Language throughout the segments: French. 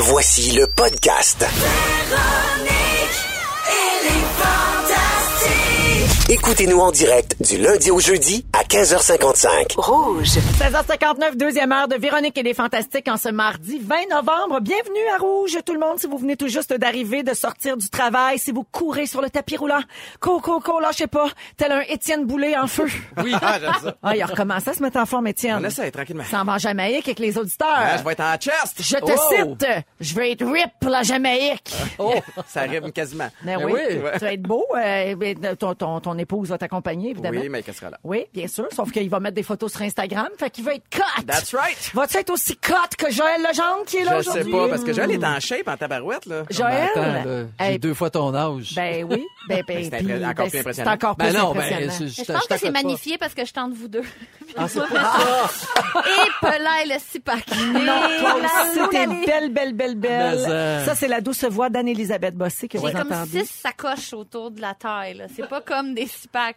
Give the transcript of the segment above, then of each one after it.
Voici le podcast. Écoutez-nous en direct du lundi au jeudi à 15h55. Rouge. 16h59, deuxième heure de Véronique et les Fantastiques en ce mardi 20 novembre. Bienvenue à Rouge, tout le monde. Si vous venez tout juste d'arriver, de sortir du travail, si vous courez sur le tapis roulant, co, co, co, lâchez pas, tel un Étienne Boulay en feu. Oui, ah, j'aime ça. Ah, il a recommencé à se mettre en forme, Étienne. On essaie, tranquillement. Ça en va en Jamaïque avec les auditeurs. Ah, je vais être en chest. Je te Oh! cite, je vais être rip pour la Jamaïque. Oh, ça rime quasiment. Ben Ben oui, ouais. tu vas être beau. euh, ton, ton, ton épouse va t'accompagner, évidemment. Oui, mais qu'elle sera là. Oui, bien sûr, sauf qu'il va mettre des photos sur Instagram, fait qu'il va être cut. That's right. Vas-tu être aussi cut que Joël Legendre qui est là Je sais aujourd'hui? pas, parce que Joël est en shape, en tabarouette, là. Joël? Ben, attends, là, j'ai Hey, deux fois ton âge. Ben oui. Ben, ben, C'est puis, encore ben, plus impressionnant. C'est encore plus Ben non, ben, impressionnant. je, je, je pense que c'est pas. magnifié parce que je tente vous deux. Ah, c'est pas ça. Et Pelay, le sipac. Non, toi aussi, t'es belle, belle, belle, belle. Euh, Ça, c'est la douce voix d'Anne-Élisabeth Bossé que vous J'ai comme entendez. six sacoches autour de la taille. C'est pas comme des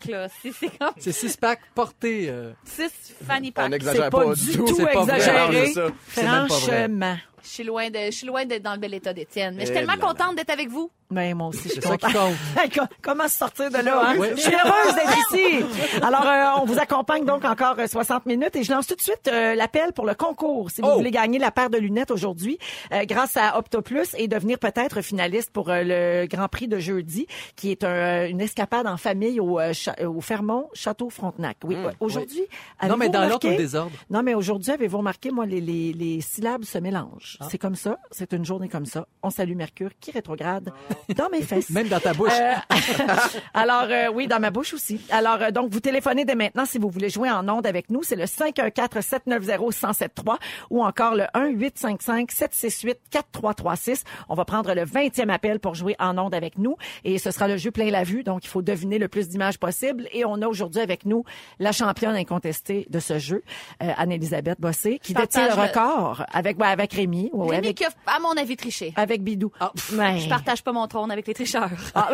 là. C'est c'est comme C'est six packs portés. euh, six fanny On packs. C'est n'exagère pas, pas, du tout, c'est pas vrai. exagéré. C'est ça. C'est même pas vrai. Franchement. Je suis loin de, je suis loin d'être dans le bel état d'Étienne. Mais je suis Eh tellement contente d'être avec vous. Ben, moi aussi, je suis contente. Comment se sortir de là, hein? Oui. Je suis heureuse d'être ici. Alors, euh, on vous accompagne donc encore euh, 60 minutes et je lance tout de suite euh, l'appel pour le concours. Si vous Oh! voulez gagner la paire de lunettes aujourd'hui, euh, grâce à OptoPlus et devenir peut-être finaliste pour euh, le Grand Prix de jeudi, qui est un, euh, une escapade en famille au, euh, au Fermont Château Frontenac. Oui, ouais. aujourd'hui. Mmh, Non, mais dans l'ordre ou remarqué- le désordre? Non, mais aujourd'hui, avez-vous remarqué, moi, les, les, les syllabes se mélangent. C'est comme ça. C'est une journée comme ça. On salue Mercure qui rétrograde dans mes fesses. Même dans ta bouche. Euh, alors euh, oui, dans ma bouche aussi. Alors euh, donc vous téléphonez dès maintenant si vous voulez jouer en onde avec nous, c'est le 514 790 1073 ou encore le 1 855 768 4336. On va prendre le 20e appel pour jouer en onde avec nous et ce sera le jeu plein la vue donc il faut deviner le plus d'images possible et on a aujourd'hui avec nous la championne incontestée de ce jeu, euh, Anne-Elisabeth Bossé qui détient le- record avec ouais, avec Rémi, ouais, ouais, Rémi avec qui a, à mon avis, triché. avec Bidou. Ouais. Je partage pas mon trône avec les tricheurs. Ah,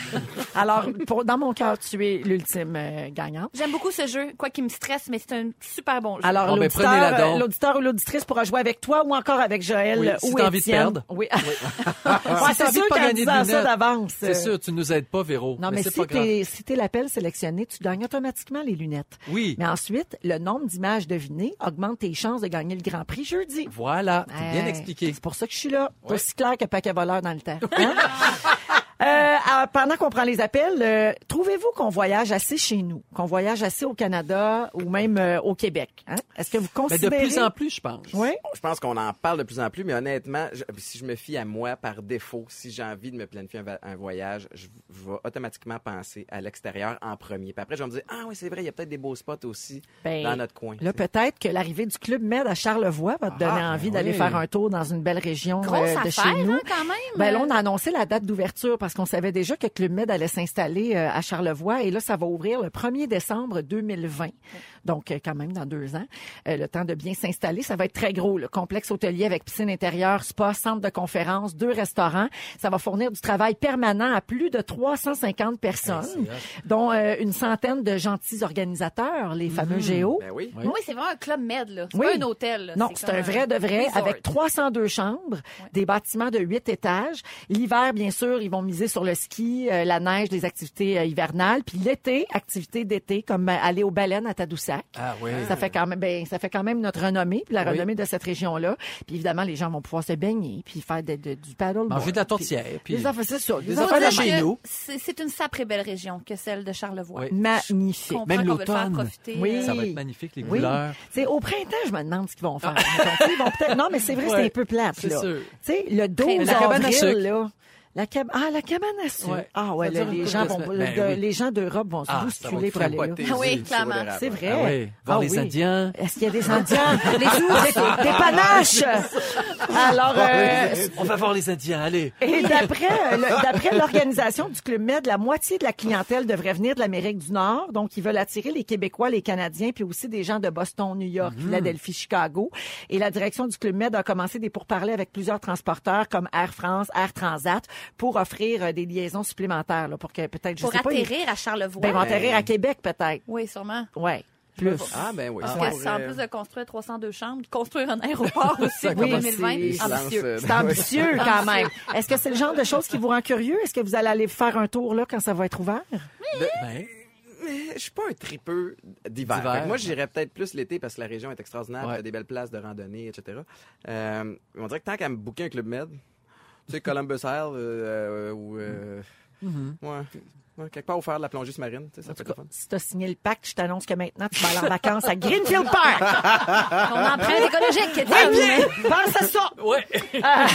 Alors, pour, dans mon cœur, tu es l'ultime euh, gagnante. J'aime beaucoup ce jeu, quoi qu'il me stresse, mais c'est un super bon jeu. Alors, Bon, ben, l'auditeur, euh, l'auditeur ou l'auditrice pourra jouer avec toi ou encore avec Joël Oui, si t'as envie de perdre. Oui. Ouais, t'as c'est envie sûr qu'en gagner de disant ça lunettes, d'avance. C'est euh, sûr, tu nous aides pas, Véro. Non, mais, si t'es si t'es l'appel sélectionné, tu gagnes automatiquement les lunettes. Oui. Mais ensuite, le nombre d'images devinées augmente tes chances de gagner le Grand Prix jeudi. Voilà, bien expliqué. C'est pour ça que je suis là. Aussi clair que paquet voleur dans le temps. Hein? Euh, alors, pendant qu'on prend les appels, euh, trouvez-vous qu'on voyage assez chez nous, qu'on voyage assez au Canada ou même euh, au Québec? Hein? Est-ce que vous Mais de considérez... plus en plus, je pense. Oui? Je pense qu'on en parle de plus en plus, mais honnêtement, je- si je me fie à moi par défaut, si j'ai envie de me planifier un, voyage, je, je vais automatiquement penser à l'extérieur en premier. Puis après, je vais me dire, ah oui, c'est vrai, il y a peut-être des beaux spots aussi Ben, dans notre coin. Là, peut-être que l'arrivée du Club Med à Charlevoix va te donner Ah, envie ben d'aller oui. faire un tour dans une belle région Grosse euh, de affaire, chez nous. hein, quand même. Ben là, on a annoncé la date d'ouverture parce qu'on savait déjà que Club Med allait s'installer euh, à Charlevoix et là, ça va ouvrir le 1er décembre 2020. Donc, euh, quand même, dans deux ans, euh, le temps de bien s'installer. Ça va être très gros, le complexe hôtelier avec piscine intérieure, spa, centre de conférence, deux restaurants. Ça va fournir du travail permanent à plus de 350 personnes, dont euh, une centaine de gentils organisateurs, les fameux Géo. Ben oui. Oui, c'est vraiment un club med, là. C'est Oui. pas un hôtel. là. Non, c'est un vrai de vrai resort. avec 302 chambres, des bâtiments de 8 étages. L'hiver, bien sûr, ils vont miser sur le ski, euh, la neige, les activités euh, hivernales. Puis l'été, activités d'été comme euh, aller aux baleines à Tadoussac. Ah oui. Ça fait quand même, ben, ça fait quand même notre renommée, puis la Oui. renommée de cette région-là. Puis évidemment, les gens vont pouvoir se baigner, puis faire de- de- du paddle. Manger de la tourtière, puis- Les affaires, c'est ça. Affaires de dire chez nous. C'est c'est une sacrée belle région que celle de Charlevoix. Oui. magnifiques. comprends Même qu'on veut le faire l'automne. profiter. Oui. Ça va être magnifique, les Oui. couleurs. C'est au printemps, je me demande ce qu'ils vont faire. Ils vont peut-être. Non, mais c'est vrai, c'est un peu plate c'est là. sûr. Tu sais, le 12 Mais la cabane à avril là. La cab... Ah, la cabane à sucre. Ouais. Ah ouais, là, les gens vont, Ben de- oui. les gens d'Europe vont se Ah, bousculer pour aller là. Ah oui, c'est- clairement. C'est vrai. Ah oui. Voir Ah les oui. Indiens. Est-ce qu'il y a des Indiens? les ours, des, des panaches. Alors, euh, On va voir les Indiens, allez. et d'après euh, l'organisation du Club Med, la moitié de la clientèle devrait venir de l'Amérique du Nord. Donc, ils veulent attirer les Québécois, les Canadiens, puis aussi des gens de Boston, New York, Philadelphie, Chicago. Et la direction du Club Med a commencé des pourparlers avec plusieurs transporteurs comme Air France, Air Transat, pour offrir euh, des liaisons supplémentaires, là, pour que peut-être, je Pour sais pas... ils- atterrir à Charlevoix. Ben, vont atterrir à Québec, peut-être. Oui, sûrement. Ouais. plus. Ah, ben oui. Parce ça que c'est en plus de construire 302 chambres, construire un aéroport aussi pour Oui, 2020, c'est- ambitieux. euh, C'est ambitieux quand même. Est-ce que c'est le genre de choses qui vous rend curieux? Est-ce que vous allez aller faire un tour là quand ça va être ouvert? Ben, Mais je suis pas un tripeux d'hiver. Moi, j'irais peut-être plus l'été parce que la région est extraordinaire, Ouais. il y a des belles places de randonnée, etc. Euh, on dirait que tant qu'à me booker un club med, tu sais, Columbus Isle euh, euh, ou... euh, ouais. Ouais, quelque part faire de la plongée sous-marine, tu sais, ça peut être le fun. Si tu as signé le pacte, je t'annonce que maintenant, tu vas aller en vacances à Greenfield Park. On emprunte écologique, Étienne. bien, pense à ça. ouais. Ah,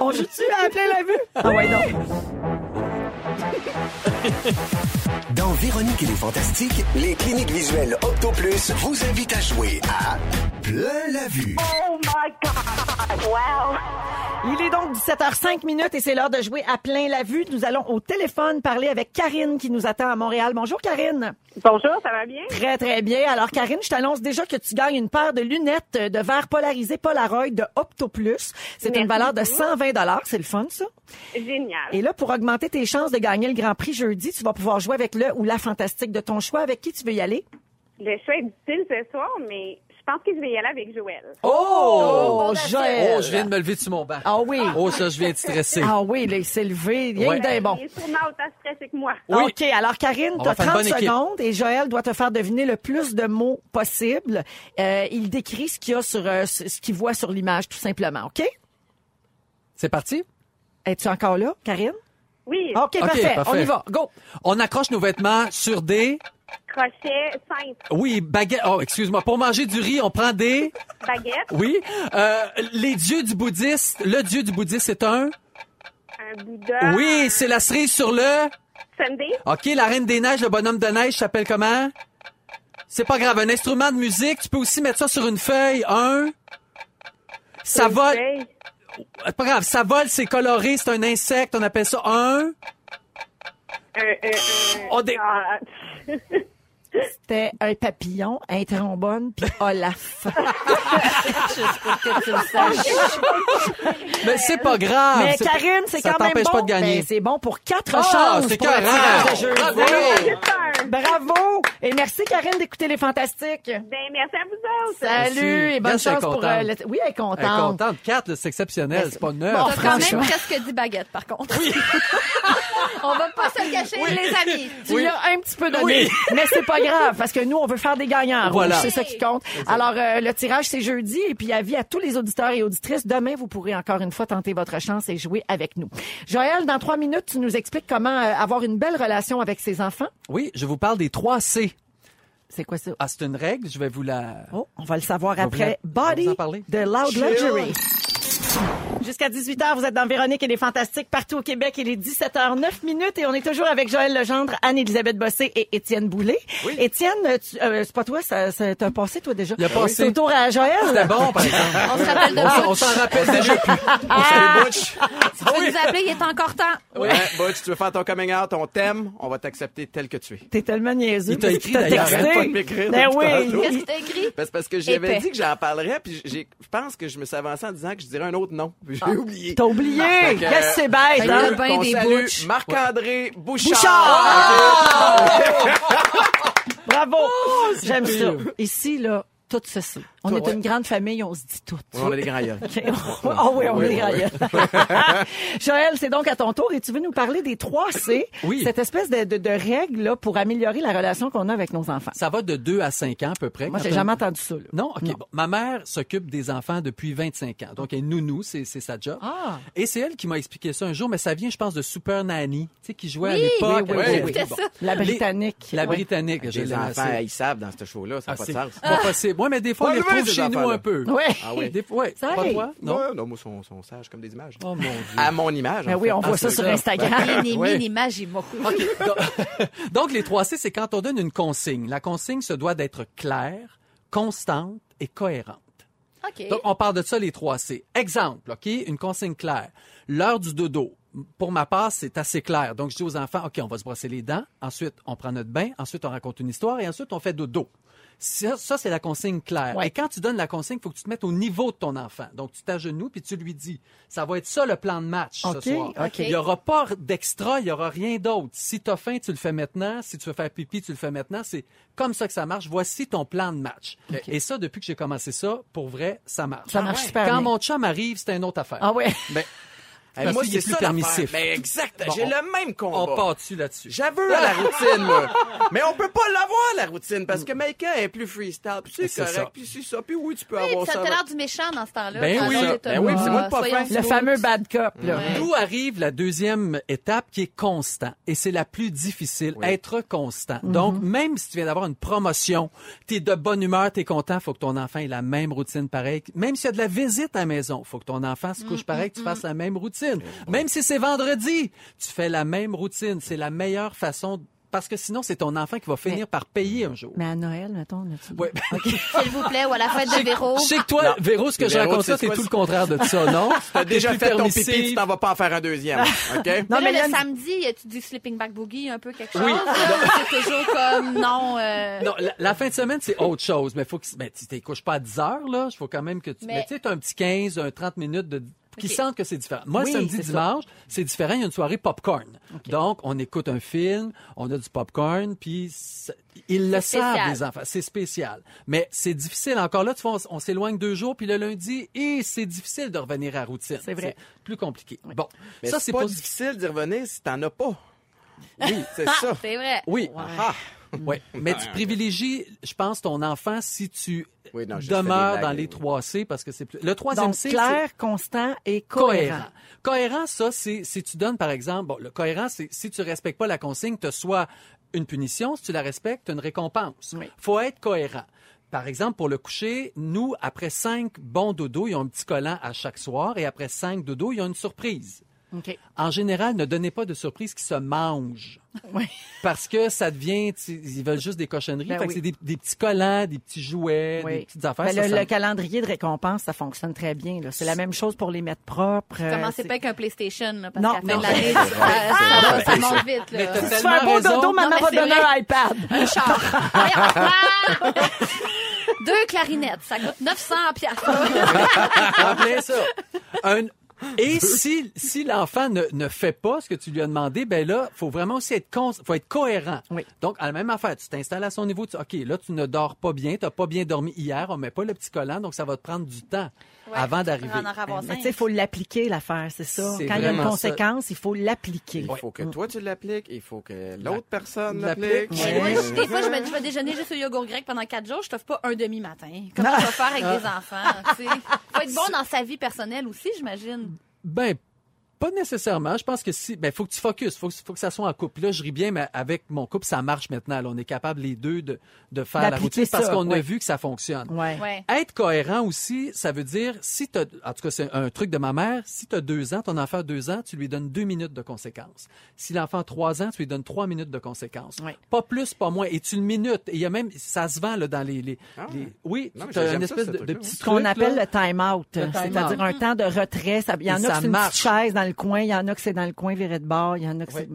on joue-tu à plein la vue? Ah ouais, donc. Dans Véronique et les Fantastiques, les cliniques visuelles Octoplus vous invitent à jouer à plein la vue. Il est donc 17h05 minutes et c'est l'heure de jouer à plein la vue. Nous allons au téléphone parler avec Karine qui nous attend à Montréal. Bonjour Karine. Bonjour, ça va bien? Très, très bien. Alors, Karine, je t'annonce déjà que tu gagnes une paire de lunettes de verre polarisé Polaroid de Optoplus. C'est une valeur de beaucoup. 120 C'est le fun, ça? Génial. Et là, pour augmenter tes chances de gagner le Grand Prix jeudi, tu vas pouvoir jouer avec le ou la fantastique de ton choix. Avec qui tu veux y aller? Le choix est difficile ce soir, mais je pense que je vais y aller avec Joël. Oh, bon Joël. Oh, je viens de me lever de sur mon banc. Ah oui. Oh, ça, je viens de stresser. Ah oui, là, il s'est levé. Ouais. que d'un bon. Il est sûrement autant stressé que moi. Oui. OK, alors Karine, tu as va faire une 30 bonne équipe. secondes et Joël doit te faire deviner le plus de mots possible. Euh, il décrit ce qu'il y a sur euh, ce qu'il voit sur l'image tout simplement, OK? C'est parti? Es-tu encore là, Karine? Oui, OK, parfait. parfait. On y va. Go. On accroche nos vêtements sur des... crochet, simple, Oui, baguettes. Oh, excuse-moi. Pour manger du riz, on prend des... baguette, Oui. Euh, les dieux du bouddhiste. Le dieu du bouddhiste, c'est un... un Bouddha. Oui, c'est la cerise sur le... Sunday, OK, la reine des neiges, le bonhomme de neige s'appelle comment? C'est pas grave. Un instrument de musique, tu peux aussi mettre ça sur une feuille. Un... Ça vole... feuille, C'est Pas grave. Ça vole, c'est coloré, c'est un insecte. On appelle ça un... un, un, un- Oh, des- ah, C'était un papillon, un trombone, puis Olaf. Juste pour que tu le saches. Mais c'est pas grave. Mais C'est- Karine, c'est ça quand même t'empêche bon. pas de gagner. Ben, c'est bon pour quatre Ah, chances c'est pour le carré. tirage de jeudi. Bravo. Et merci, Karine, d'écouter les Fantastiques. Ben, merci à vous autres. Salut et bonne Yes, elle est chance pour... contente. euh, le- Oui, elle est Elle est contente. contente. Quatre, là, c'est exceptionnel. C'est pas neuf. Bon, T'as quand franchement. même presque dit baguette, par contre. On va pas se le cacher, les amis. Tu lui as un petit peu donné. Mais c'est pas grave, parce que nous, on veut faire des gagnants. Voilà. C'est ça qui compte. Alors, euh, le tirage, c'est jeudi. Et puis, avis à tous les auditeurs et auditrices. Demain, vous pourrez encore une fois tenter votre chance et jouer avec nous. Joël, dans trois minutes, tu nous expliques comment euh, avoir une belle relation avec ses enfants. Oui, je vous parle des trois C. C'est quoi ça? Ah, c'est une règle. Je vais vous la... Oh, on va le savoir après. la- Body de Loud Luxury. Jusqu'à 18h, vous êtes dans Véronique et les Fantastiques partout au Québec. Il est 17h09 minutes et on est toujours avec Joël Legendre, Anne-Élisabeth Bossé et Étienne Boulet. Étienne, tu- euh, c'est pas toi, ça, ça t'a passé toi déjà? Il a passé. C'est au tour à Joël. C'était bon, par exemple. On se rappelle de On s'en- on rappelle déjà plus. Salut, Butch! Tu peux nous appeler, il est encore temps. Ouais, Butch, tu veux faire ton coming out, on t'aime, on va t'accepter tel que tu es. T'es tellement niaiseux. Il t'a écrit, T'as d'ailleurs. texté. Arrête pas de m'écrire Ben oui. Qu'est-ce que t'as écrit? Ben, c'est parce que j'avais dit que j'en parlerais, puis j'ai- je pense que je me suis avancé en disant que je dirais un autre nom. J'ai oublié. T'as oublié? Qu'est-ce que c'est bête, hein? là, ben des Butch. Marc-André Bouchard. Bouchard! Bravo! J'aime ça. Ici, là, tout sait. On est ouais. une grande famille, on se dit tout. Ouais, on a des grands. Ah oui, on Oui, est oui, grailleux. Joël, c'est donc à ton tour et tu veux nous parler des 3 C. Oui. Cette espèce de, de, de règle là, pour améliorer la relation qu'on a avec nos enfants. Ça va de 2 à 5 ans à peu près. Moi, j'ai on- jamais entendu ça. là. Non, OK. Bon, ma mère s'occupe des enfants depuis 25 ans. Donc, elle est nounou, c'est c'est sa job. Ah. Et c'est elle qui m'a expliqué ça un jour, mais ça vient, je pense, de Super Nanny, tu sais, qui jouait à l'époque. oui, oui, avec- oui, C'était bon. ça. La Les- britannique. La britannique, je Les enfants, ils savent dans ce show-là, ça n'a Ah, pas de c'est sens. pas possible. Ouais, mais des fois, les ces chez nous un peu. Ouais? Ah oui. Des fois, ouais. Ça Pas arrive. toi? Non? Ouais, non, moi, ils sont, sont sages comme des images. Oh mon Dieu. À mon image. Ben en oui, fait. on voit Ah, ça sur. Instagram. Ouais. l'image est beaucoup. OK. Donc, donc, les trois C, c'est quand on donne une consigne. La consigne se doit d'être claire, constante et cohérente. OK. Donc, on parle de ça, les trois C. Exemple, OK? Une consigne claire. L'heure du dodo. Pour ma part, c'est assez clair. Donc, je dis aux enfants, OK, on va se brosser les dents. Ensuite, on prend notre bain. Ensuite, on raconte une histoire. Et ensuite, on fait dodo. Ça, ça, c'est la consigne claire. Ouais. Et quand tu donnes la consigne, il faut que tu te mettes au niveau de ton enfant. Donc, tu t'agenouilles puis tu lui dis, ça va être ça le plan de match OK, ce soir. OK. Il y aura pas d'extra, il y aura rien d'autre. Si tu as faim, tu le fais maintenant. Si tu veux faire pipi, tu le fais maintenant. C'est comme ça que ça marche. Voici ton plan de match. Et ça, depuis que j'ai commencé ça, pour vrai, ça marche. Ça marche super Quand bien. mon chum arrive, c'est une autre affaire. Ah ouais. Ben, Hey, parce moi, c'est est plus ça, permissif. Ben, exact. Bon, J'ai le même combat. on part dessus là-dessus. J'avoue la routine, moi. Mais on peut pas l'avoir, la routine, parce que Maïka est plus freestyle. Puis c'est C'est correct, ça. puis c'est ça. Puis oui, tu peux Oui, avoir ça ça. t'a l'air du méchant dans ce temps-là. Ben oui. Ben oui, c'est moi le pas fin. Le fameux bad cop, là. Ouais. D'où arrive la deuxième étape qui est constant. Et c'est la plus difficile, Oui. être constant. Mhm. Donc, même si tu viens d'avoir une promotion, tu es de bonne humeur, tu es content, faut que ton enfant ait la même routine pareille. Même s'il y a de la visite à la maison, faut que ton enfant se couche pareil, que tu fasses la même routine. Même si c'est vendredi, tu fais la même routine. C'est la meilleure façon parce que sinon, c'est ton enfant qui va finir par payer un jour. Mais à Noël, mettons, là, tu- Ouais. S'il vous plaît, ou à la fête de Véro. Je sais que toi, Non. Véro, ce que je Véro, raconte c'est ça, c'est quoi tout le contraire de ça, non? T'as déjà fait ton pipi, tu t'en vas pas en faire un deuxième. OK? Non, mais mais là, le samedi, tu dis sleeping bag boogie, un peu quelque chose? Oui. C'est toujours comme, non, euh, Non, la, la fin de semaine, c'est autre chose. Mais faut que, ben, tu t'es couches pas à 10 heures, là. Il faut quand même que tu, Mais- mais tu sais, t'as un petit 15, un 30 minutes de, qui Ok. sentent que c'est différent. Moi, Oui, samedi, dimanche, c'est différent. Il y a une soirée popcorn. Donc, on écoute un film, on a du popcorn, puis ils le savent, les enfants. C'est spécial. Mais c'est difficile. Encore là, tu vois, on, on s'éloigne deux jours, puis le lundi, et c'est difficile de revenir à la routine. C'est vrai. plus compliqué. Bon. Mais ça, c'est pas difficile d'y revenir si t'en as pas. Oui, c'est ah, ça. c'est vrai. Oui. Ah. Ouais, mais tu privilégies, je pense, ton enfant si tu Oui, non, demeures dans oui. les trois C parce que c'est plus... Le troisième Donc, C, clair, constant et cohérent. cohérent. Cohérent, ça, c'est si tu donnes, par exemple, bon, le cohérent, c'est si tu respectes pas la consigne, tu soit une punition, si tu la respectes, t'as une récompense. Oui. Faut être cohérent. Par exemple, pour le coucher, nous, après cinq bons dodos, ils ont un petit collant à chaque soir, et après cinq dodos, ils ont une surprise. En général, ne donnez pas de surprise qui se mange. Oui. Parce que ça devient, ils veulent juste des cochonneries. Ben fait que oui. c'est des, des petits collants, des petits jouets, Oui. des petites affaires. Ben, Ça, le, ça- le calendrier de récompense, ça fonctionne très bien. C'est la même chose pour les mettre propres. euh, Commencez c'est- pas avec un PlayStation, là, parce Non, qu'à la fin de l'année, ça, ça, monte vite, Mais là. t'as Tu fais un beau raison. dodo, maman mais va c'est donner un iPad. Un char. Deux clarinettes, ça coûte 900 piastres. En plein ça. Un- Et si, si l'enfant ne, ne fait pas ce que tu lui as demandé, ben là, faut vraiment aussi être con, faut être cohérent. Oui. Donc, à la même affaire, tu t'installes à son niveau, tu, OK, là, tu ne dors pas bien, tu n'as pas bien dormi hier, on met pas le petit collant, donc ça va te prendre du temps Ouais, avant d'arriver. tu il faut l'appliquer, l'affaire, c'est ça. Quand il y a une ça. conséquence, il faut l'appliquer. Il faut que toi, tu l'appliques. Il faut que l'autre personne l'applique. moi, je- des fois, je, me, je vais déjeuner juste au yogourt grec pendant quatre jours, je t'offre pas un demi-matin. Comment je vais faire avec des enfants? tu sais? Faut être bon dans sa vie personnelle aussi, j'imagine. Ben, pas nécessairement. Je pense que si, ben, faut que tu focuses. Faut, que- faut que ça soit en couple. Là, je ris bien, mais avec mon couple, ça marche maintenant. Là, on est capable les deux de, de faire la routine parce ça, qu'on a vu que ça fonctionne. Ouais. Ouais. Être cohérent aussi, ça veut dire, si tu en tout cas, c'est un truc de ma mère, si tu as deux ans, ton enfant a deux ans, tu lui donnes deux minutes de conséquences. Si l'enfant a trois ans, tu lui donnes trois minutes de conséquences. Ouais. Pas plus, pas moins. Et tu le minutes. Et il y a même, ça se vend là, dans les. les, Ah les- oui, tu as une espèce ce de, de petit Ce qu'on appelle là. le time-out, Le time-out. c'est-à-dire un temps de retrait. Il y en a c'est une chaise dans le coin, il y en a que c'est dans le coin viré de bord, il y en a que c'est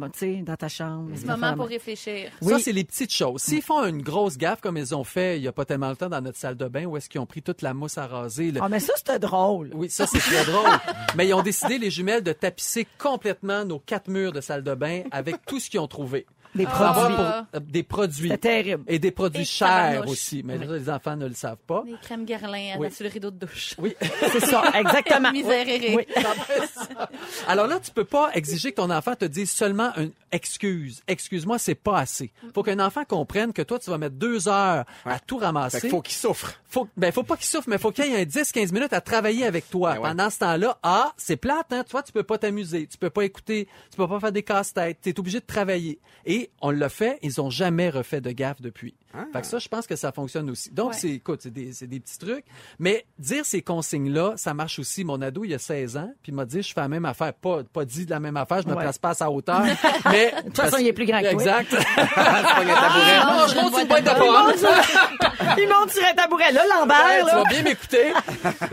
dans ta chambre. C'est le moment pour réfléchir. Ça, c'est les petites choses. S'ils font une grosse gaffe comme ils ont fait il y a pas tellement de temps dans notre salle de bain, où est-ce qu'ils ont pris toute la mousse à raser, le- Ah, mais ça, c'était drôle. Oui, ça, c'est très drôle. Mais ils ont décidé, les jumelles, de tapisser complètement nos quatre murs de salle de bain avec tout ce qu'ils ont trouvé. Des Ah. Produits. pour- euh, des produits. C'était terrible. Et des produits Et chers aussi. Mais là, les enfants ne le savent pas. Des crèmes Guerlain Oui. sur le rideau de douche. Oui. C'est ça, exactement. Oui. Alors là, tu peux pas exiger que ton enfant te dise seulement une excuse. Excuse-moi, c'est pas assez. Faut qu'un enfant comprenne que toi, tu vas mettre deux heures à tout Fait ramasser. qu'il faut qu'il souffre. faut, ben, faut pas qu'il souffre, mais faut qu'il y ait un 10-15 minutes à travailler avec toi. Ben ouais. Pendant ce temps-là, ah, c'est plate, hein. Toi, tu peux pas t'amuser. Tu peux pas écouter. Tu peux pas faire des casse-têtes. Tu es obligé de travailler. Et on l'a fait. Ils ont jamais refait de gaffe depuis. Ah. Fait que ça, je pense que ça fonctionne aussi. Donc, Ouais. c'est, écoute, c'est des, c'est des petits trucs. Mais dire ces consignes-là, ça marche aussi. Mon ado, il a 16 ans, puis il m'a dit, je fais la même affaire. Pas, pas dit de la même affaire, je me Ouais. place pas à sa hauteur. mais. De toute façon, il est plus grand que toi. Exact. Ah, Non, je monte une boîte de pommes. Il monte sur un tabouret. Là, Ouais, Lambert, tu là. vas bien m'écouter.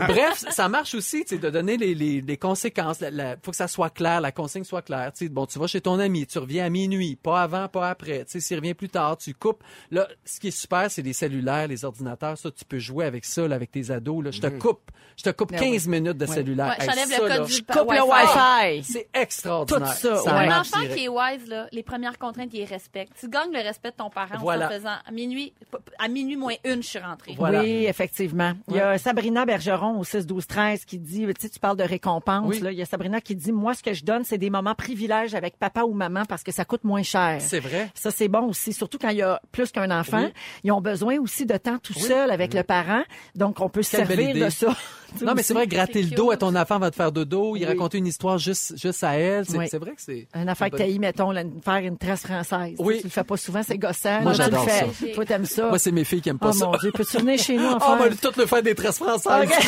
Bref, ça marche aussi, tu sais, de donner les, les, les conséquences. Il faut que ça soit clair, la consigne soit claire. Tu sais, bon, tu vas chez ton ami, tu reviens à minuit, pas avant, pas après. Tu sais, s'il revient plus tard, tu coupes. Là, ce qui est super, c'est les cellulaires, les ordinateurs. Ça, tu peux jouer avec ça, là, avec tes ados. Là. Je te coupe. Je te coupe Ah 15 minutes de cellulaire. Ouais, Hey, j'enlève ça, le là, code du Coupe le Wi-Fi. C'est extraordinaire. Tout ça, ouais. Un enfant direct. qui est wise, là, les premières contraintes, il les respecte. Tu gagnes le respect de ton parent Voilà. en faisant à minuit, à minuit moins une, je suis rentrée. Voilà. Oui, effectivement. Il y a Sabrina Bergeron au 6 12 13 qui dit tu sais tu parles de récompense Oui. là, il y a Sabrina qui dit moi ce que je donne c'est des moments privilèges avec papa ou maman parce que ça coûte moins cher. C'est vrai. Ça, c'est bon aussi, surtout quand il y a plus qu'un enfant. Ils ont besoin aussi de temps tout seul avec le parent. Donc, on peut se servir de ça. Non, mais c'est vrai, gratter le dos à ton enfant va te faire dodo. Il Oui. raconter une histoire juste, juste à elle. C'est Oui. vrai que c'est... Un affaire que t'as mettons, là, faire une tresse française. Oui. Tu le fais pas souvent, c'est gossant. Moi, j'adore ça. Toi, t'aimes ça. Moi, c'est mes filles qui aiment pas oh ça. mon Dieu, peux-tu venir chez nous en Oh, faire? on va tout le faire des tresses françaises.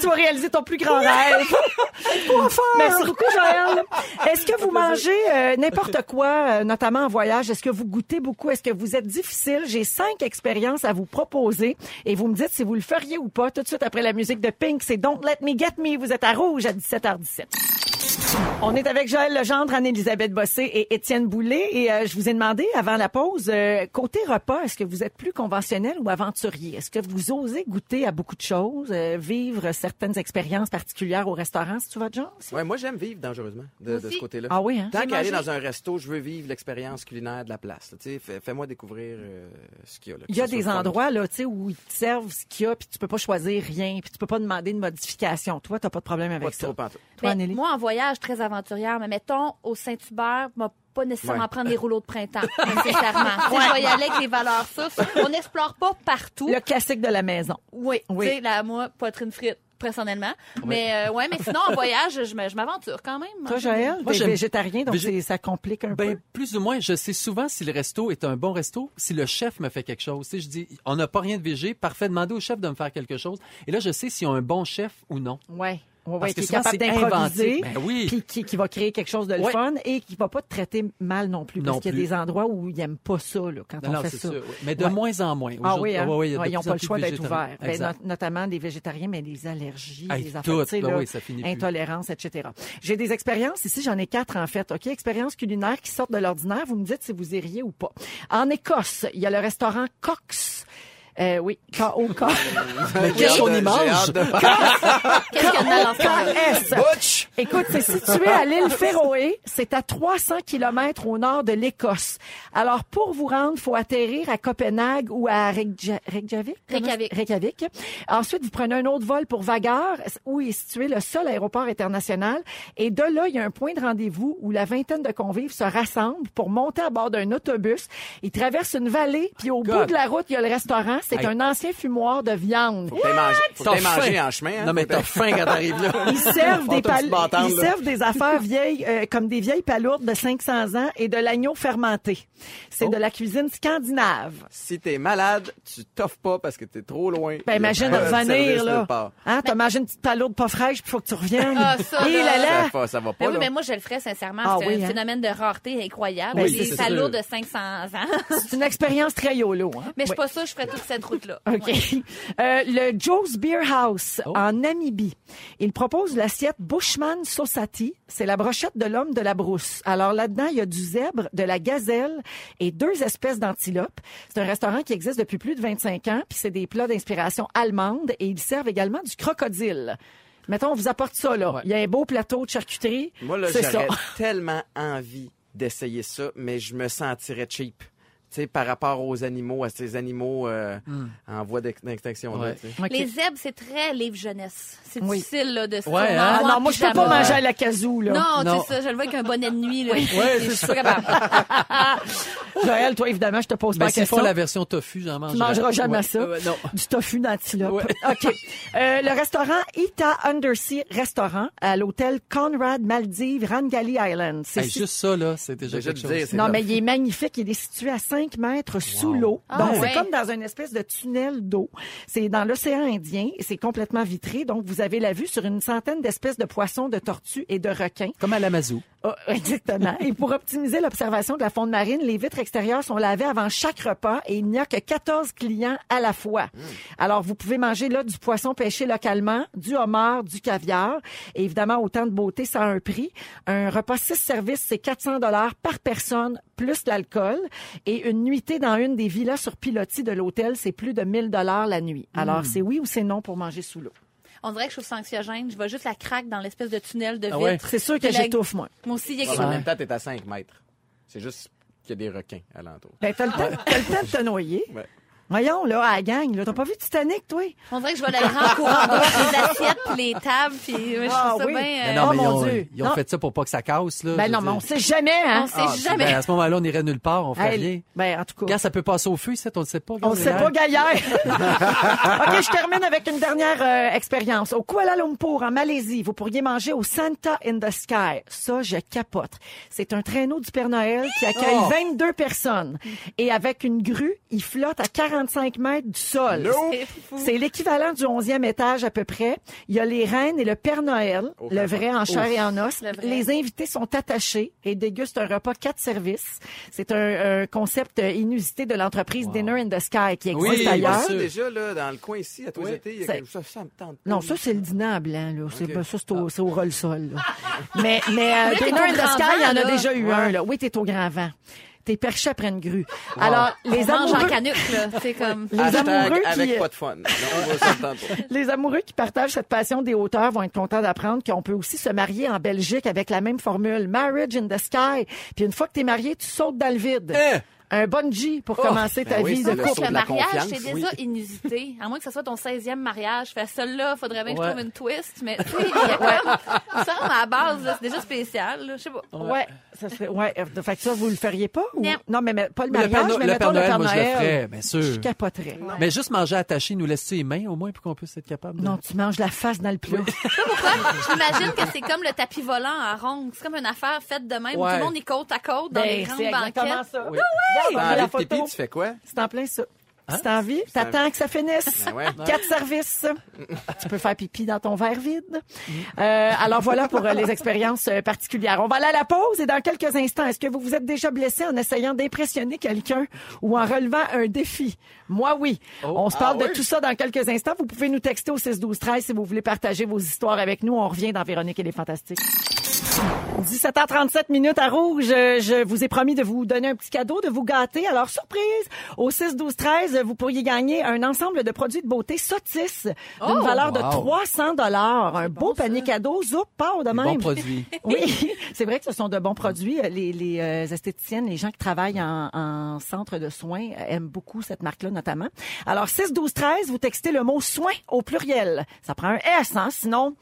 Tu vas réaliser ton plus grand rêve. Merci beaucoup, Joël. Est-ce que vous mangez euh, n'importe quoi, euh, notamment en voyage? Est-ce que vous goûtez beaucoup? Est-ce que vous êtes difficile? J'ai cinq expériences à vous proposer et vous me dites si vous le feriez ou pas. Tout de suite après la musique de Pink, c'est Don't Let Me Get Me. Vous êtes à Rouge à 17h17. On est avec Joël Legendre, Anne-Élisabeth Bossé et Étienne Boulay. Et euh, je vous ai demandé avant la pause, euh, côté repas, est-ce que vous êtes plus conventionnel ou aventurier? Est-ce que vous osez goûter à beaucoup de choses, euh, vivre certaines expériences particulières au restaurant, si tu vas de genre? Ouais, moi, j'aime vivre dangereusement de, ce côté-là. Ah oui, hein? Tant qu'à aller dans un resto, je veux vivre l'expérience culinaire de la place. là. Tu sais, fais- Fais-moi découvrir euh, ce qu'il y a là. que Il y a ça soit des le fun. endroits là, tu sais, où ils te servent ce qu'il y a, puis tu peux pas choisir rien, puis tu peux pas demander de modification. Toi, t'as pas de problème avec Pas de ça. trop pantoute. Toi, Mais Anneli? moi, en voyage, très aventurière, mais mettons, au Saint-Hubert, m'a pas nécessairement Ouais. prendre des rouleaux de printemps, nécessairement. Je vais y aller avec les valeurs sources. On n'explore pas partout. Le classique de la maison. Oui, Oui. tu sais, là, moi, poitrine frite, personnellement. Mais, euh, ouais, mais sinon, en voyage, je m'aventure quand même. Toi, Joël, Moi, t'es végétarien, donc Végé- ça complique un Ben, peu. plus ou moins, je sais souvent si le resto est un bon resto, si le chef me fait quelque chose. Tu sais, je dis, on n'a pas rien de végé, parfait, demandez au chef de me faire quelque chose. Et là, je sais s'ils ont un bon chef ou non. Ouais. Ouais, Parce ouais, que qui est capable d'improviser, inventé. Ben oui. puis qui, qui va créer quelque chose de le Ouais. fun et qui va pas te traiter mal non plus, parce qu'il y a des endroits où ils aiment pas ça là, quand Non, on non, fait ça. sûr. oui. Mais de Ouais. moins en moins. Ah Aujourd'hui- oui, hein? il y a Ouais, ils n'ont pas le choix d'être ouverts. Ben, notamment des végétariens, mais des allergies, Hey, des affaires, ben là, oui, ça finit plus. intolérance, etc. J'ai des expériences ici, j'en ai quatre en fait. Ok, expériences culinaires qui sortent de l'ordinaire. Vous me dites si vous iriez ou pas. En Écosse, il y a le restaurant Cox. Euh, oui, K-O-K. Mais qu'est-ce qu'on y mange? Qu'est-ce qu'il y a. Butch! Écoute, c'est situé à l'île Féroé. C'est à 300 kilomètres au nord de l'Écosse. Alors, pour vous rendre, faut atterrir à Copenhague ou à Reykja- Reykjavik? Reykjavik. Reykjavik. Ensuite, vous prenez un autre vol pour Vagar, où est situé le seul aéroport international. Et de là, il y a un point de rendez-vous où la vingtaine de convives se rassemblent pour monter à bord d'un autobus. Ils traversent une vallée, puis au bout de la route, il y a le restaurant. C'est Hey. un ancien fumoir de viande. Faut que t'aies mangé, en chemin. Hein, Non, mais t'as faim quand t'arrives là. Ils servent des pal- ils servent des affaires vieilles euh, comme des vieilles palourdes de 500 ans et de l'agneau fermenté. C'est Oh. de la cuisine scandinave. Si t'es malade, tu t'offres pas parce que t'es trop loin. Ben imagine revenir là. Hein, t'as mangé une petite palourde pas fraîche, puis faut que tu reviennes. Ah, ça, Et là. là. Ça, va- ça va pas, Ben oui, là. mais moi, je le ferais sincèrement. Ah c'est oui, un hein? phénomène de rareté incroyable. Ben, des sûr. de 500 ans. C'est une expérience très yolo. Hein? Mais je suis Oui. pas sûre que je ferais toute cette route-là. OK. Ouais. Euh, le Joe's Beer House Oh. en Namibie. Il propose l'assiette Bushman Society. C'est la brochette de l'homme de la brousse. Alors là-dedans, il y a du zèbre, de la gazelle et deux espèces d'antilopes. C'est un restaurant qui existe depuis plus de 25 ans, puis c'est des plats d'inspiration allemande et ils servent également du crocodile. Mettons, on vous apporte ça, là. Ouais. Il y a un beau plateau de charcuterie. Moi, là, j'aurais tellement envie d'essayer ça, mais je me sentirais cheap. Tu sais, par rapport aux animaux, à ces animaux euh, en voie d'ex- d'extinction. là, Ouais. Les zèbres, c'est très livre jeunesse. C'est Oui. difficile là, de se Ouais, hein? non, moi, je peux pas manger à la casou, là. Non, Non. c'est ça. Je le vois avec un bonnet de nuit. Là. Ouais, je c'est suis capable. Joël, toi, évidemment, je te pose pas Mais la s'ils question. font la version tofu, j'en mange. Tu mangeras jamais Ouais. ça. Euh, non. Du tofu d'antilope. Ouais. OK. Euh, le restaurant Ita Undersea Restaurant à l'hôtel Conrad Maldives Rangali Island. C'est Hey, juste ça, là, c'est déjà Déjà quelque chose. dire, non, mais il est magnifique. Il est situé à 5 mètres sous l'eau. Ah, Donc, ouais. c'est comme dans une espèce de tunnel d'eau. C'est dans l'océan Indien et c'est complètement vitré. Donc, vous avez la vue sur une centaine d'espèces de poissons, de tortues et de requins. Comme à l'Amazou. Ah, exactement. Et pour optimiser l'observation de la faune marine, les vitres l'extérieur sont lavés avant chaque repas et il n'y a que 14 clients à la fois. Alors, vous pouvez manger là du poisson pêché localement, du homard, du caviar. Et évidemment, autant de beauté, ça a un prix. Un repas 6 services, c'est 400 dollars par personne plus l'alcool. Et une nuitée dans une des villas sur pilotis de l'hôtel, c'est plus de 1000 dollars la nuit. Alors, c'est oui ou c'est non pour manger sous l'eau. On dirait que je trouve ça anxiogène. Je vois juste la craque dans l'espèce de tunnel de Ah vitre. ouais? C'est sûr que j'étouffe, moi. Moi aussi, il y a En même temps, t'es à 5 mètres. C'est juste qu'il y a des requins alentour. Ben, t'as le le temps de te noyer. Ouais. Voyons, là, à la gang, là. T'as pas vu Titanic, toi? On dirait que je vois le grand courant d'eau, les assiettes, puis les tables, puis ouais, je Ah trouve ça oui. bien... Euh, non, Oh, ils mon ont, Dieu. ils ont Non. fait ça pour pas que ça casse, là. Ben je non, veux mais on dire. sait jamais, hein? On sait Ah, jamais. ben, à ce moment-là, on irait nulle part, on ferait Hey, rien. ben, en tout cas. Regarde, ça peut passer au feu, ça, on le sait pas. On ne sait pas, Gaillard. OK, je termine avec une dernière euh, expérience. Au Kuala Lumpur, en Malaisie, vous pourriez manger au Santa in the Sky. Ça, je capote. C'est un traîneau du Père Noël qui accueille Oh! 22 personnes. Et avec une grue, il flotte à 45 mètres du sol. C'est l'équivalent du 11e étage à peu près. Il y a les reines et le Père Noël, Oh, le vrai en chair et en os. Le. Les invités sont attachés et dégustent un repas quatre services. C'est un, un concept inusité de l'entreprise Dinner in the Sky qui existe Oui, ailleurs. sûr. déjà, là, dans le coin ici, à Oui. les étés, il y a C'est- quelque chose, ça me tente pas. Non, ça, c'est le dîner en blanc, là. C'est, Ok. ben, ça, c'est au, c'est au là. mais, mais, euh, Dinner in the Sky, il y en a là. déjà eu un, là. Oui, t'es au grand vent. T'es perché après une grue. Alors, On les mange en amoureux, canuc, là. C'est comme... les Hashtag amoureux avec qui, pas de fun. Non, on va. Les amoureux qui partagent cette passion des hauteurs vont être contents d'apprendre qu'on peut aussi se marier en Belgique avec la même formule, marriage in the sky. Puis une fois que t'es marié, tu sautes dans le vide. Eh! Un bungee pour Oh, commencer ta ben oui, vie de le couple. Le mariage, c'est oui. déjà inusité. À moins que ce soit ton 16e mariage. Fait celle-là, faudrait bien que Ouais. je trouve une twist. Mais tu sais, il y a comme... Ça, à la base, c'est déjà spécial. Je sais pas. Ouais, ça serait, ouais. euh, Fait que ça, vous le feriez pas? Ou... Non. mais, mais pas le mariage, mais le mettons Père Noël, le Père moi, je le ferais, bien Je sûr. capoterais. Mais juste manger attaché, nous laisser les mains, au moins, pour qu'on puisse être capable de... Non, tu manges la face dans le plat. J'imagine que c'est comme le tapis volant à ronde. C'est comme une affaire faite de même. Tout le monde est côte à côte dans les Ben, grandes c'est exactement banquettes. La de pipi, photo. tu fais quoi? C'est en plein ça. Hein? Si t'as envie, t'attends que ça finisse. Ben ouais. Quatre services. tu peux faire pipi dans ton verre vide. Euh, alors voilà pour euh, les expériences euh, particulières. On va aller à la pause et dans quelques instants, est-ce que vous vous êtes déjà blessé en essayant d'impressionner quelqu'un ou en relevant un défi? Moi, oui. On se parle Ah de oui? tout ça dans quelques instants. Vous pouvez nous texter au 6 12 13 si vous voulez partager vos histoires avec nous. On revient dans Véronique et les Fantastiques. 17h37 minutes à Rouge. Euh, Je vous ai promis de vous donner un petit cadeau, de vous gâter. Alors, surprise, au 6, 12, 13, vous pourriez gagner un ensemble de produits de beauté Sotis d'une Oh! valeur de Wow. 300 dollars. Un beau panier cadeau. Zoup, pas de même. bons produits. Oui, c'est vrai que ce sont de bons produits. Les, les euh, esthéticiennes, les gens qui travaillent en, en centre de soins euh, aiment beaucoup cette marque-là notamment. Alors, 6, 12, 13, vous textez le mot soin au pluriel. Ça prend un S, hein, sinon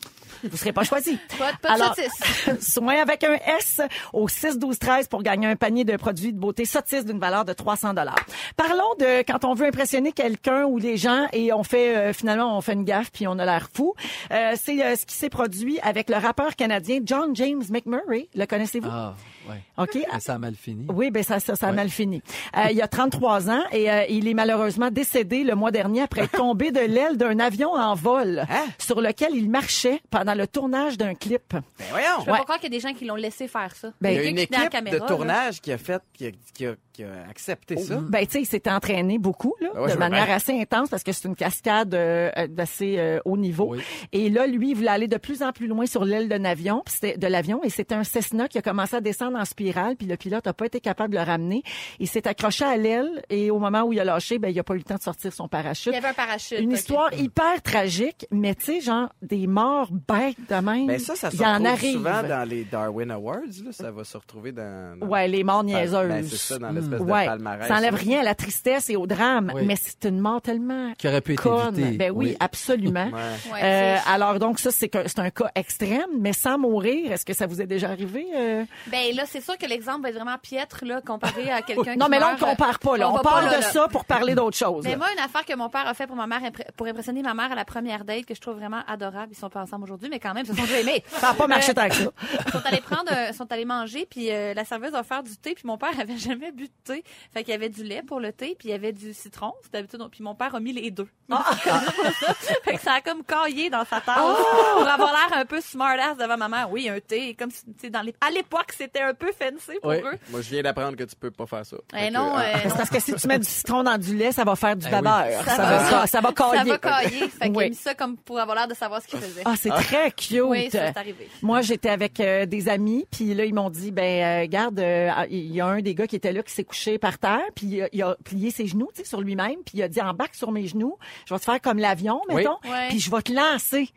vous serez pas choisi. Pas, pas de Alors, saucisse. avec un S au 6 12 13 pour gagner un panier de produits de beauté Sotis d'une valeur de 300 dollars. Parlons de quand on veut impressionner quelqu'un ou les gens et on fait euh, finalement on fait une gaffe puis on a l'air fou. Euh, c'est euh, ce qui s'est produit avec le rappeur canadien John James McMurray. Le connaissez-vous? Ah, ouais. OK. Mais ça a mal fini. Oui, ben ça, ça, ça a Ouais. mal fini. Euh, il a 33 ans et euh, il est malheureusement décédé le mois dernier après être tombé de l'aile d'un avion en vol Hein? sur lequel il marchait pendant le tournage d'un clip. Ben voyons! Je peux Ouais. pas croire qu'il y a des gens qui l'ont laissé faire ça. Ben, Il y a une la équipe caméra, de là. tournage qui a fait, qui a, qui a- qui a accepté ça. Ben, tu sais, il s'était entraîné beaucoup, là, Ben ouais, de manière assez intense parce que c'est une cascade euh, d'assez euh, haut niveau. Oui. Et là, lui, il voulait aller de plus en plus loin sur l'aile d'un avion, puis c'était de l'avion, et c'était un Cessna qui a commencé à descendre en spirale, puis le pilote a pas été capable de le ramener. Il s'est accroché à l'aile, et au moment où il a lâché, ben, il a pas eu le temps de sortir son parachute. Il y avait un parachute. Une histoire hyper tragique, mais tu sais, genre, des morts bêtes de même. Ben ça, ça se retrouve souvent dans les Darwin Awards. Là, ça va se retrouver dans... dans- Ouais, les morts niaiseuses. Ben, c'est ça, dans l'espèce de ouais. palmarès. Ça enlève rien à la tristesse et au drame, Oui. mais c'est une mort tellement Qui aurait pu être conne. évitée. Ben oui, Oui. absolument. Ouais. Euh, alors donc ça c'est c'est un cas extrême, mais sans mourir. Est-ce que ça vous est déjà arrivé euh? Ben là, c'est sûr que l'exemple va être vraiment piètre là, comparé à quelqu'un qui Non, mais là on meurt. compare pas. Là, on, va parle pas, de là. ça pour parler d'autre chose. Mais là. moi, une affaire que mon père a fait pour ma mère, pour impressionner ma mère à la première date, que je trouve vraiment adorable. Ils sont pas ensemble aujourd'hui, mais quand même, ils se sont déjà aimés. Ça n'a pas marché tant que ça. Ils sont allés prendre, un- sont allés manger, puis euh, la serveuse a offert du thé, puis mon père avait jamais bu de thé. Fait qu'il y avait du lait pour le thé, puis il y avait du citron, c'est d'habitude, puis mon père a mis les deux. Ah! fait que ça a comme caillé dans sa tasse Oh! pour avoir l'air un peu smartass devant ma mère. Oui, un thé, comme si, tu sais, dans les... à l'époque, c'était un peu fancy pour Oui. eux. Moi, je viens d'apprendre que tu peux pas faire ça. Eh que, non, ah, euh, non. parce que si tu mets du citron dans du lait, ça va faire du oui. babeur. Ça Ça, va- va, ça, ça va Ça cailler. va cailler. Fait qu'il Oui. a mis ça comme pour avoir l'air de savoir ce qu'il faisait. Ah, c'est très cute. oui, ça, arrivé. Moi, j'étais avec euh, des amis, puis là, ils m'ont dit, ben, euh, garde, euh, il y a un des gars qui était là qui s'est couché par terre, puis il a- il a plié ses genoux, tu sais, sur lui-même, puis il a dit, embarque sur mes genoux, je vais te faire comme l'avion, Oui. mettons, Ouais. puis je vais te lancer.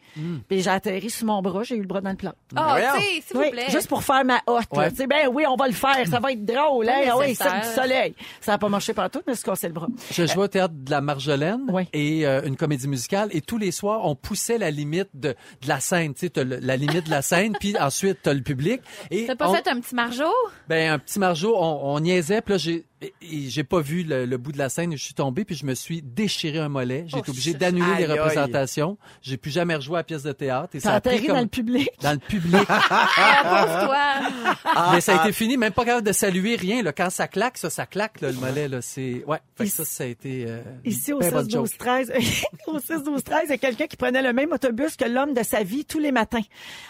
Puis j'ai atterri sur mon bras, j'ai eu le bras dans le plat. Oh, tu sais, s'il vous Oui, plaît. juste pour faire ma hotte. Ouais. Tu sais, ben oui, on va le faire, ça va être drôle. Hein? Pas Ah oui, ça du soleil. Ça n'a pas marché partout, mais c'est cassé le bras. Je jouais au théâtre de la Marjolaine Oui. et euh, une comédie musicale et tous les soirs on poussait la limite de, de la scène, tu sais, la limite de la scène puis ensuite t'as le public et T'as pas on- fait un petit margeau? ben un petit margeau, on, on niaisait là j'ai et- et j'ai pas vu le, le bout de la scène, je suis tombé puis je me suis déchiré un mollet, j'ai Oh, été obligé shit. d'annuler les représentations, j'ai plus jamais rejoué à la pièce de théâtre et T'as ça a pris atterri comme dans le public. dans le public. Ah, pauvre toi. Mais ça a été fini, même pas capable de saluer rien. Là. Quand ça claque, ça, ça claque, là, le mollet. Là, c'est... Ouais, fait que ça, ça a été... euh, Ici, au ben 6 bonne joke. 12 13 au 6 12 13 il y a quelqu'un qui prenait le même autobus que l'homme de sa vie tous les matins.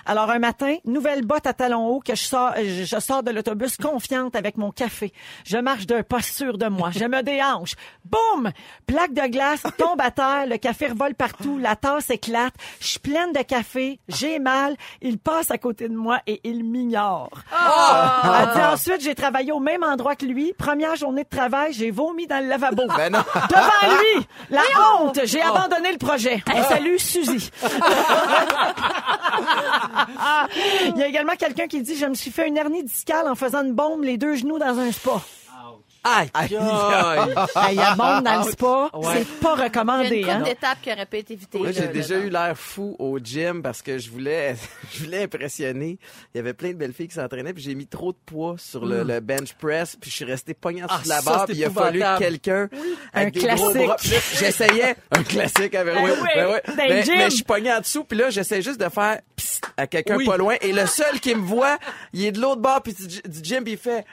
Alors, un matin, nouvelle botte à talons hauts que je sors, je, je sors de l'autobus confiante avec mon café. Je marche pas sûr de moi. Je me déhanche. Boum! Plaque de glace tombe à terre. Le café revole partout. La tasse éclate. Je suis pleine de café. J'ai mal. Il passe à côté de moi et il m'ignore. Elle dit ensuite, j'ai travaillé au même endroit que lui. Première journée de travail, j'ai vomi dans le lavabo. Ben non. Devant lui, la honte, j'ai abandonné le projet. On salue Suzy. Il y a également quelqu'un qui dit, je me suis fait une hernie discale en faisant une bombe les deux genoux dans un spa. Aïe, aïe. La bombe dans le spa, Ouais. c'est pas Il y a recommandé. une Hein? d'étapes qui auraient pu être évitées. Moi, j'ai déjà eu l'air fou au gym parce que je voulais, je voulais impressionner. Il y avait plein de belles filles qui s'entraînaient, puis j'ai mis trop de poids sur le, le bench press, puis je suis resté pognant Mm. Ah, sur la barre, puis il a fallu épouvantable. quelqu'un avec Un des gros classique. bras. Puis là, J'essayais un classique avec oui, ben oui. le Mais, je suis pogné en dessous, puis là, j'essaie juste de faire psst à quelqu'un Oui. pas loin, et le seul qui me voit, il est de l'autre bord puis du, du gym, puis il fait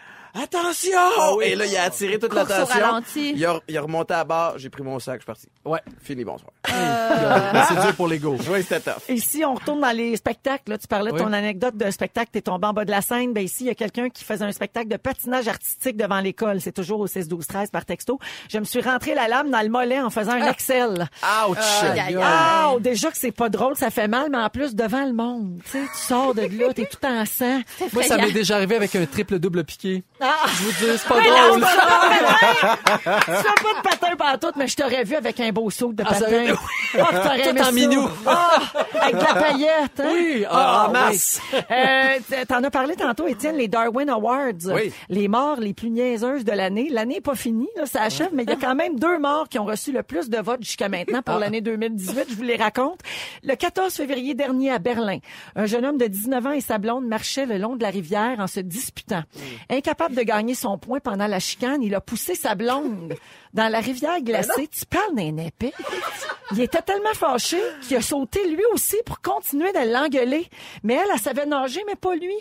Attention! Ah oui. Et là, il a attiré toute l'attention. Il a, il a remonté à barre, j'ai pris mon sac, je suis parti. Ouais. Fini, bonsoir. Mais c'est dur pour l'ego. Oui, c'était tough. Ici, on retourne dans les spectacles. Là, tu parlais de Oui. ton anecdote de spectacle, t'es tombé en bas de la scène. Ben ici, il y a quelqu'un qui faisait un spectacle de patinage artistique devant l'école. C'est toujours au 6 12 13 par texto. Je me suis rentré la lame dans le mollet en faisant un Excel. Ouch! Aïe, aïe, aïe. Ah, déjà que c'est pas drôle, ça fait mal, mais en plus devant le monde. Tu sais, tu sors de là, t'es tout en sang. Moi, ça m'est déjà arrivé avec un triple double piqué. Ah! Je vous dis, c'est pas drôle. c'est pas drôle. Tu fais pas de patin partout, mais je t'aurais vu avec un beau saut de Ah, patin. Ah, que t'aurais Tout aimé en ça. minou. Ah, avec de la paillette. Hein? Oui, ah, en oui. masse. Euh, T'en as parlé tantôt, Étienne, les Darwin Awards. Oui. Les morts les plus niaiseuses de l'année. L'année n'est pas finie, là, ça achève, mais il y a quand même deux morts qui ont reçu le plus de votes jusqu'à maintenant pour l'année 2018. Je vous les raconte. Le 14 février dernier à Berlin, un jeune homme de 19 ans et sa blonde marchaient le long de la rivière en se disputant. Incapable de gagner son point pendant la chicane, il a poussé sa blonde dans la rivière glacée. Tu parles d'un épée. Il était tellement fâché qu'il a sauté lui aussi pour continuer de l'engueuler. Mais elle, elle savait nager, mais pas lui.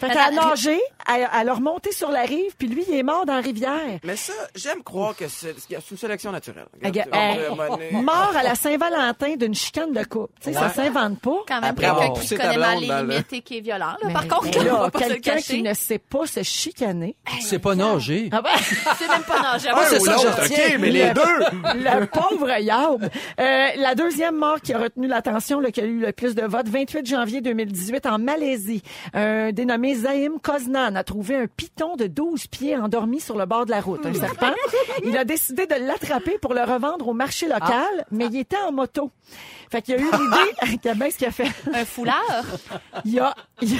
Fait qu'elle a nagé, elle, elle a remonté sur la rive, puis lui, il est mort dans la rivière. Mais ça, j'aime croire que c'est c'est une sélection naturelle. Regarde, donné- mort à la Saint-Valentin d'une chicane de couple. Tu sais, ça s'invente pas. Quand même Après quelqu'un avoir qui poussé ta connaît mal blonde les dans le- limites et qui est violent. là. Par contre, là, pas se le quelqu'un cacher. qui ne sait pas se chicaner. C'est pas nager. Ah ben, C'est même pas nager. Moi, c'est ça que je l'autre, retiens. OK, mais les deux! Le pauvre Yaub. Euh, la deuxième mort qui a retenu l'attention, là, qui a eu le plus de votes, 28 janvier 2018 en Malaisie. Un dénommé Zaim Koznan a trouvé un python de 12 pieds endormi sur le bord de la route, un serpent. Il a décidé de l'attraper pour le revendre au marché local, mais il était en moto. Fait qu'il y a eu l'idée, Qu'est-ce qu'il a fait? Un foulard? il a, il a,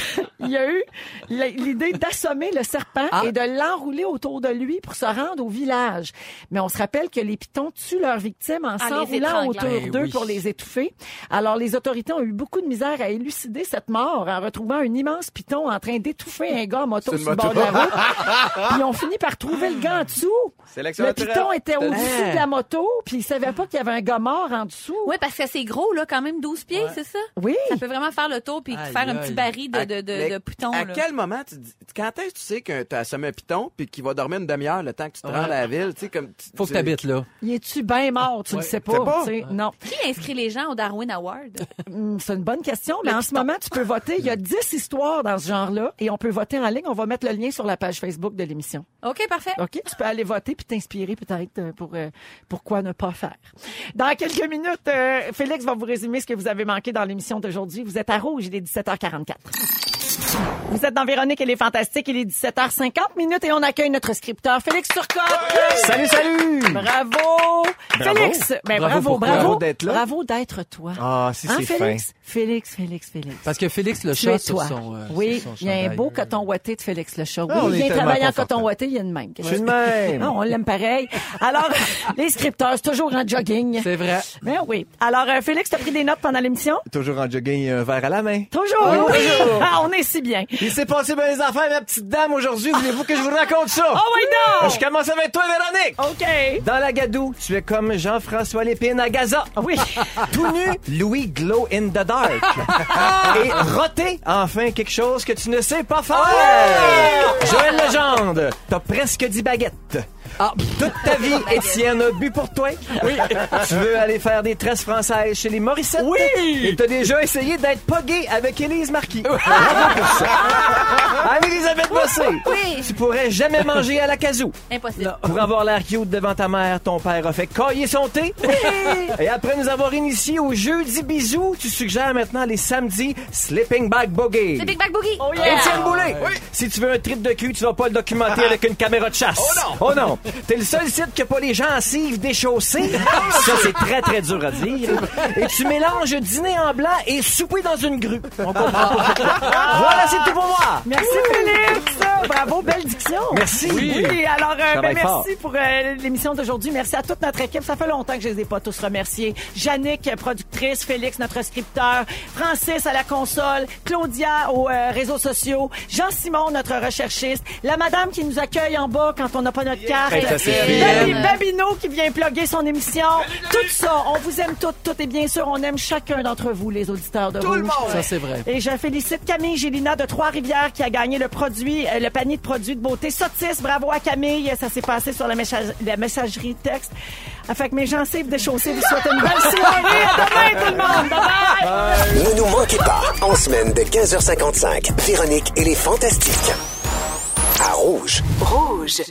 il a eu l'idée d'assommer le serpent et de l'enrouler autour de lui pour se rendre au village. Mais on se rappelle que les pitons tuent leurs victimes en s'enroulant autour Eh d'eux oui. pour les étouffer. Alors, les autorités ont eu beaucoup de misère à élucider cette mort en retrouvant un immense piton en train d'étouffer un gars en moto sur le bord de la route. Puis ils ont fini par trouver le gars en dessous. Le piton était au-dessus de la moto, puis ils savaient pas qu'il y avait un gars mort en dessous. Oui, parce que c'est gros gros, là, quand même 12 pieds, c'est ça? Oui. Ça peut vraiment faire le tour puis Aïe, faire un petit baril de, de, de, Mais de pitons. À là. quel moment tu dis, quand est-ce que tu sais que tu as assommé un piton puis qu'il va dormir une demi-heure le temps que tu te rends à la ville, tu sais comme tu- Faut que tu- t'habites là. Y es-tu bien mort? Tu Ouais. le sais pas? pas? Non. Qui inscrit les gens au Darwin Award? Hum, C'est une bonne question, mais en ce moment, tu peux voter. Il y a 10 histoires dans ce genre-là et on peut voter en ligne. On va mettre le lien sur la page Facebook de l'émission. OK, parfait. OK? Tu peux aller voter puis t'inspirer peut-être euh, pour euh, pourquoi ne pas faire. Dans quelques minutes, euh, Félix va vous résumer ce que vous avez manqué dans l'émission d'aujourd'hui. Vous êtes à Rouge, il est 17h44. Vous êtes dans Véronique, elle est fantastique, il est 17h50 minutes et on accueille notre scripteur Félix Turcotte. Salut, salut! Bravo! Félix! Ben, Bravo, bravo, bravo. D'être là. Bravo d'être toi. Ah, si Hein, c'est fin. Félix? Félix, Félix, Félix. Parce que Félix le Tu chat sur toi. son euh, oui, sur son il y a un beau coton ouaté de Félix Le Chat. Oui, Ah, on il est vient travailler en coton ouaté, il y a une même. Je suis de même. Non, on l'aime pareil. Alors, les scripteurs, c'est toujours en jogging. C'est vrai. Ben oui. Alors, euh, Félix, t'as pris des notes pendant l'émission? Toujours en jogging un verre à la main. Toujours. Oui, toujours. Ah, on est si bien. Il s'est passé bien les affaires, ma petite dame, aujourd'hui. Voulez-vous que je vous raconte ça? Oh, oui, non! Je commence avec toi, Véronique. OK. Dans la gadoue, tu es comme Jean-François Lépine à Gaza. Ah Oui. Tout nu, Louis Glow in the Dark. Et roté, enfin quelque chose que tu ne sais pas faire. Joël Legendre, t'as presque dit baguette. Ah. Toute ta vie, Étienne a bu pour toi. Oui. Tu veux aller faire des tresses françaises chez les Morissette. Oui. Et t'as déjà essayé d'être pas gay avec Élise Marquis. Ça. Anne-Elisabeth Bossé. Oui. Tu pourrais jamais manger à la casou. Impossible. Pour avoir l'air cute devant ta mère, ton père a fait cailler son thé. Et après nous avoir initiés au jeudi bisous, tu suggères maintenant les samedis Sleeping Bag Boogie. Big Bag Boogie. Oh, yeah. Étienne Boulay, si tu veux un trip de cul, tu vas pas le documenter avec une caméra de chasse. Oh non! Oh non! T'es le seul site qui a pas les gencives déchaussées. Ça, c'est très, très dur à dire. Et tu mélanges dîner en blanc et souper dans une grue. On comprend pas pourquoi. Voilà, c'est tout pour moi. Merci, Félix. Bravo, belle diction. Merci. Oui, alors, euh, ben, merci fort. pour euh, l'émission d'aujourd'hui. Merci à toute notre équipe. Ça fait longtemps que je les ai pas tous remerciés. Jannick, productrice, Félix, notre scripteur, Francis à la console, Claudia aux euh, réseaux sociaux, Jean-Simon, notre recherchiste, la madame qui nous accueille en bas quand on n'a pas notre carte, Hey, ça, c'est Babi- bien. Babino qui vient plugger son émission. Tout ça, on vous aime toutes, toutes et bien sûr, on aime chacun d'entre vous, les auditeurs de Tout le Rouge. monde. Ça, c'est vrai. Et je félicite Camille Gélina de Trois-Rivières qui a gagné le produit, euh, le panier de produits de beauté Sotis. Bravo à Camille. Ça s'est passé sur la, message- la messagerie texte. Afin que mes gencives déchaussées vous souhaitent une belle soirée. À demain, tout le monde. Bye bye. Ne nous manquez pas, en semaine de 15h55, Véronique et les Fantastiques. À Rouge. Rouge.